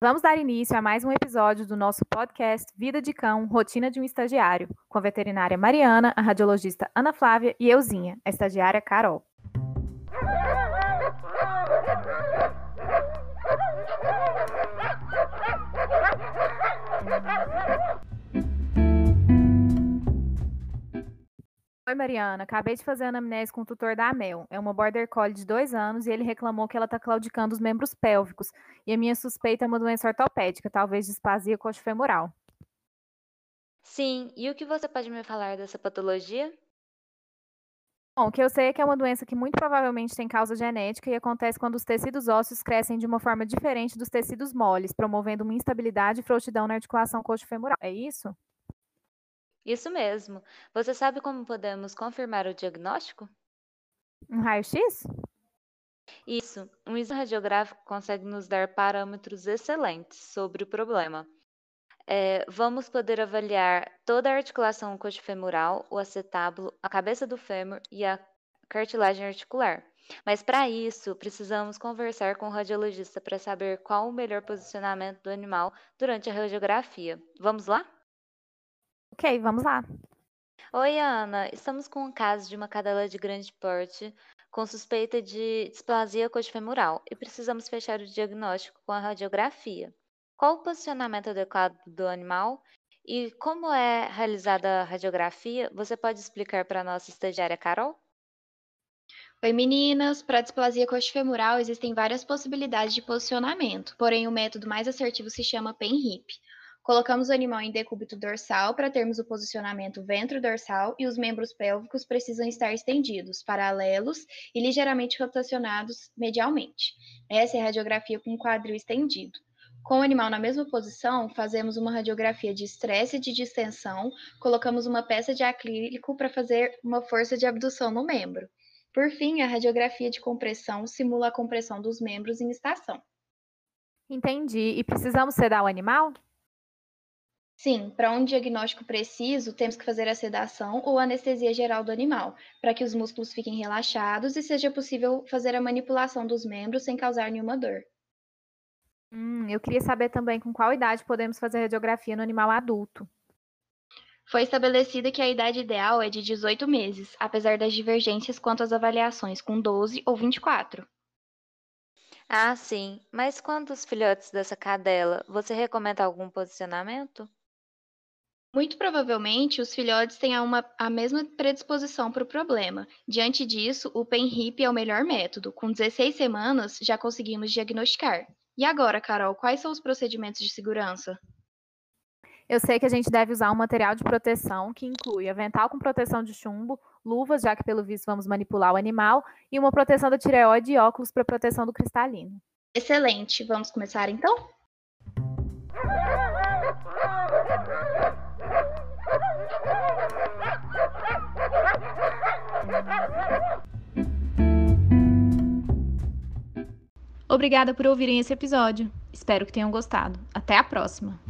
Vamos dar início a mais um episódio do nosso podcast Vida de Cão, Rotina de um Estagiário, com a veterinária Mariana, a radiologista Ana Flávia e euzinha, a estagiária Carol. Oi, Mariana. Acabei de fazer anamnese com o tutor da Amel. É uma border collie de dois anos e ele reclamou que ela está claudicando os membros pélvicos. E a minha suspeita é uma doença ortopédica, talvez displasia coxofemoral. Sim, e o que você pode me falar dessa patologia? Bom, o que eu sei é que é uma doença que muito provavelmente tem causa genética e acontece quando os tecidos ósseos crescem de uma forma diferente dos tecidos moles, promovendo uma instabilidade e frouxidão na articulação coxofemoral. É isso? Isso mesmo. Você sabe como podemos confirmar o diagnóstico? Um raio-x? Isso. Um exame radiográfico consegue nos dar parâmetros excelentes sobre o problema. É, vamos poder avaliar toda a articulação coxofemoral, o acetábulo, a cabeça do fêmur e a cartilagem articular. Mas para isso, precisamos conversar com o radiologista para saber qual o melhor posicionamento do animal durante a radiografia. Vamos lá? Ok, vamos lá. Oi, Ana. Estamos com um caso de uma cadela de grande porte com suspeita de displasia coxofemoral e precisamos fechar o diagnóstico com a radiografia. Qual o posicionamento adequado do animal e como é realizada a radiografia? Você pode explicar para a nossa estagiária Carol? Oi meninas, para displasia coxofemoral existem várias possibilidades de posicionamento, porém o método mais assertivo se chama PEN-HIP. Colocamos o animal em decúbito dorsal para termos o posicionamento ventro-dorsal e os membros pélvicos precisam estar estendidos, paralelos e ligeiramente rotacionados medialmente. Essa é a radiografia com quadril estendido. Com o animal na mesma posição, fazemos uma radiografia de estresse e de distensão, colocamos uma peça de acrílico para fazer uma força de abdução no membro. Por fim, a radiografia de compressão simula a compressão dos membros em estação. Entendi. E precisamos sedar o animal? Sim, para um diagnóstico preciso, temos que fazer a sedação ou anestesia geral do animal, para que os músculos fiquem relaxados e seja possível fazer a manipulação dos membros sem causar nenhuma dor. Hum, eu queria saber também com qual idade podemos fazer radiografia no animal adulto. Foi estabelecida que a idade ideal é de 18 meses, apesar das divergências quanto às avaliações com 12 ou 24. Ah, sim. Mas quanto os filhotes dessa cadela, você recomenda algum posicionamento? Muito provavelmente, os filhotes têm a, uma, a mesma predisposição para o problema. Diante disso, o PENRIP é o melhor método. Com 16 semanas, já conseguimos diagnosticar. E agora, Carol, quais são os procedimentos de segurança? Eu sei que a gente deve usar um material de proteção que inclui avental com proteção de chumbo, luvas, já que pelo visto vamos manipular o animal, e uma proteção da tireoide e óculos para proteção do cristalino. Excelente. Vamos começar então? Obrigada por ouvirem esse episódio. Espero que tenham gostado. Até a próxima!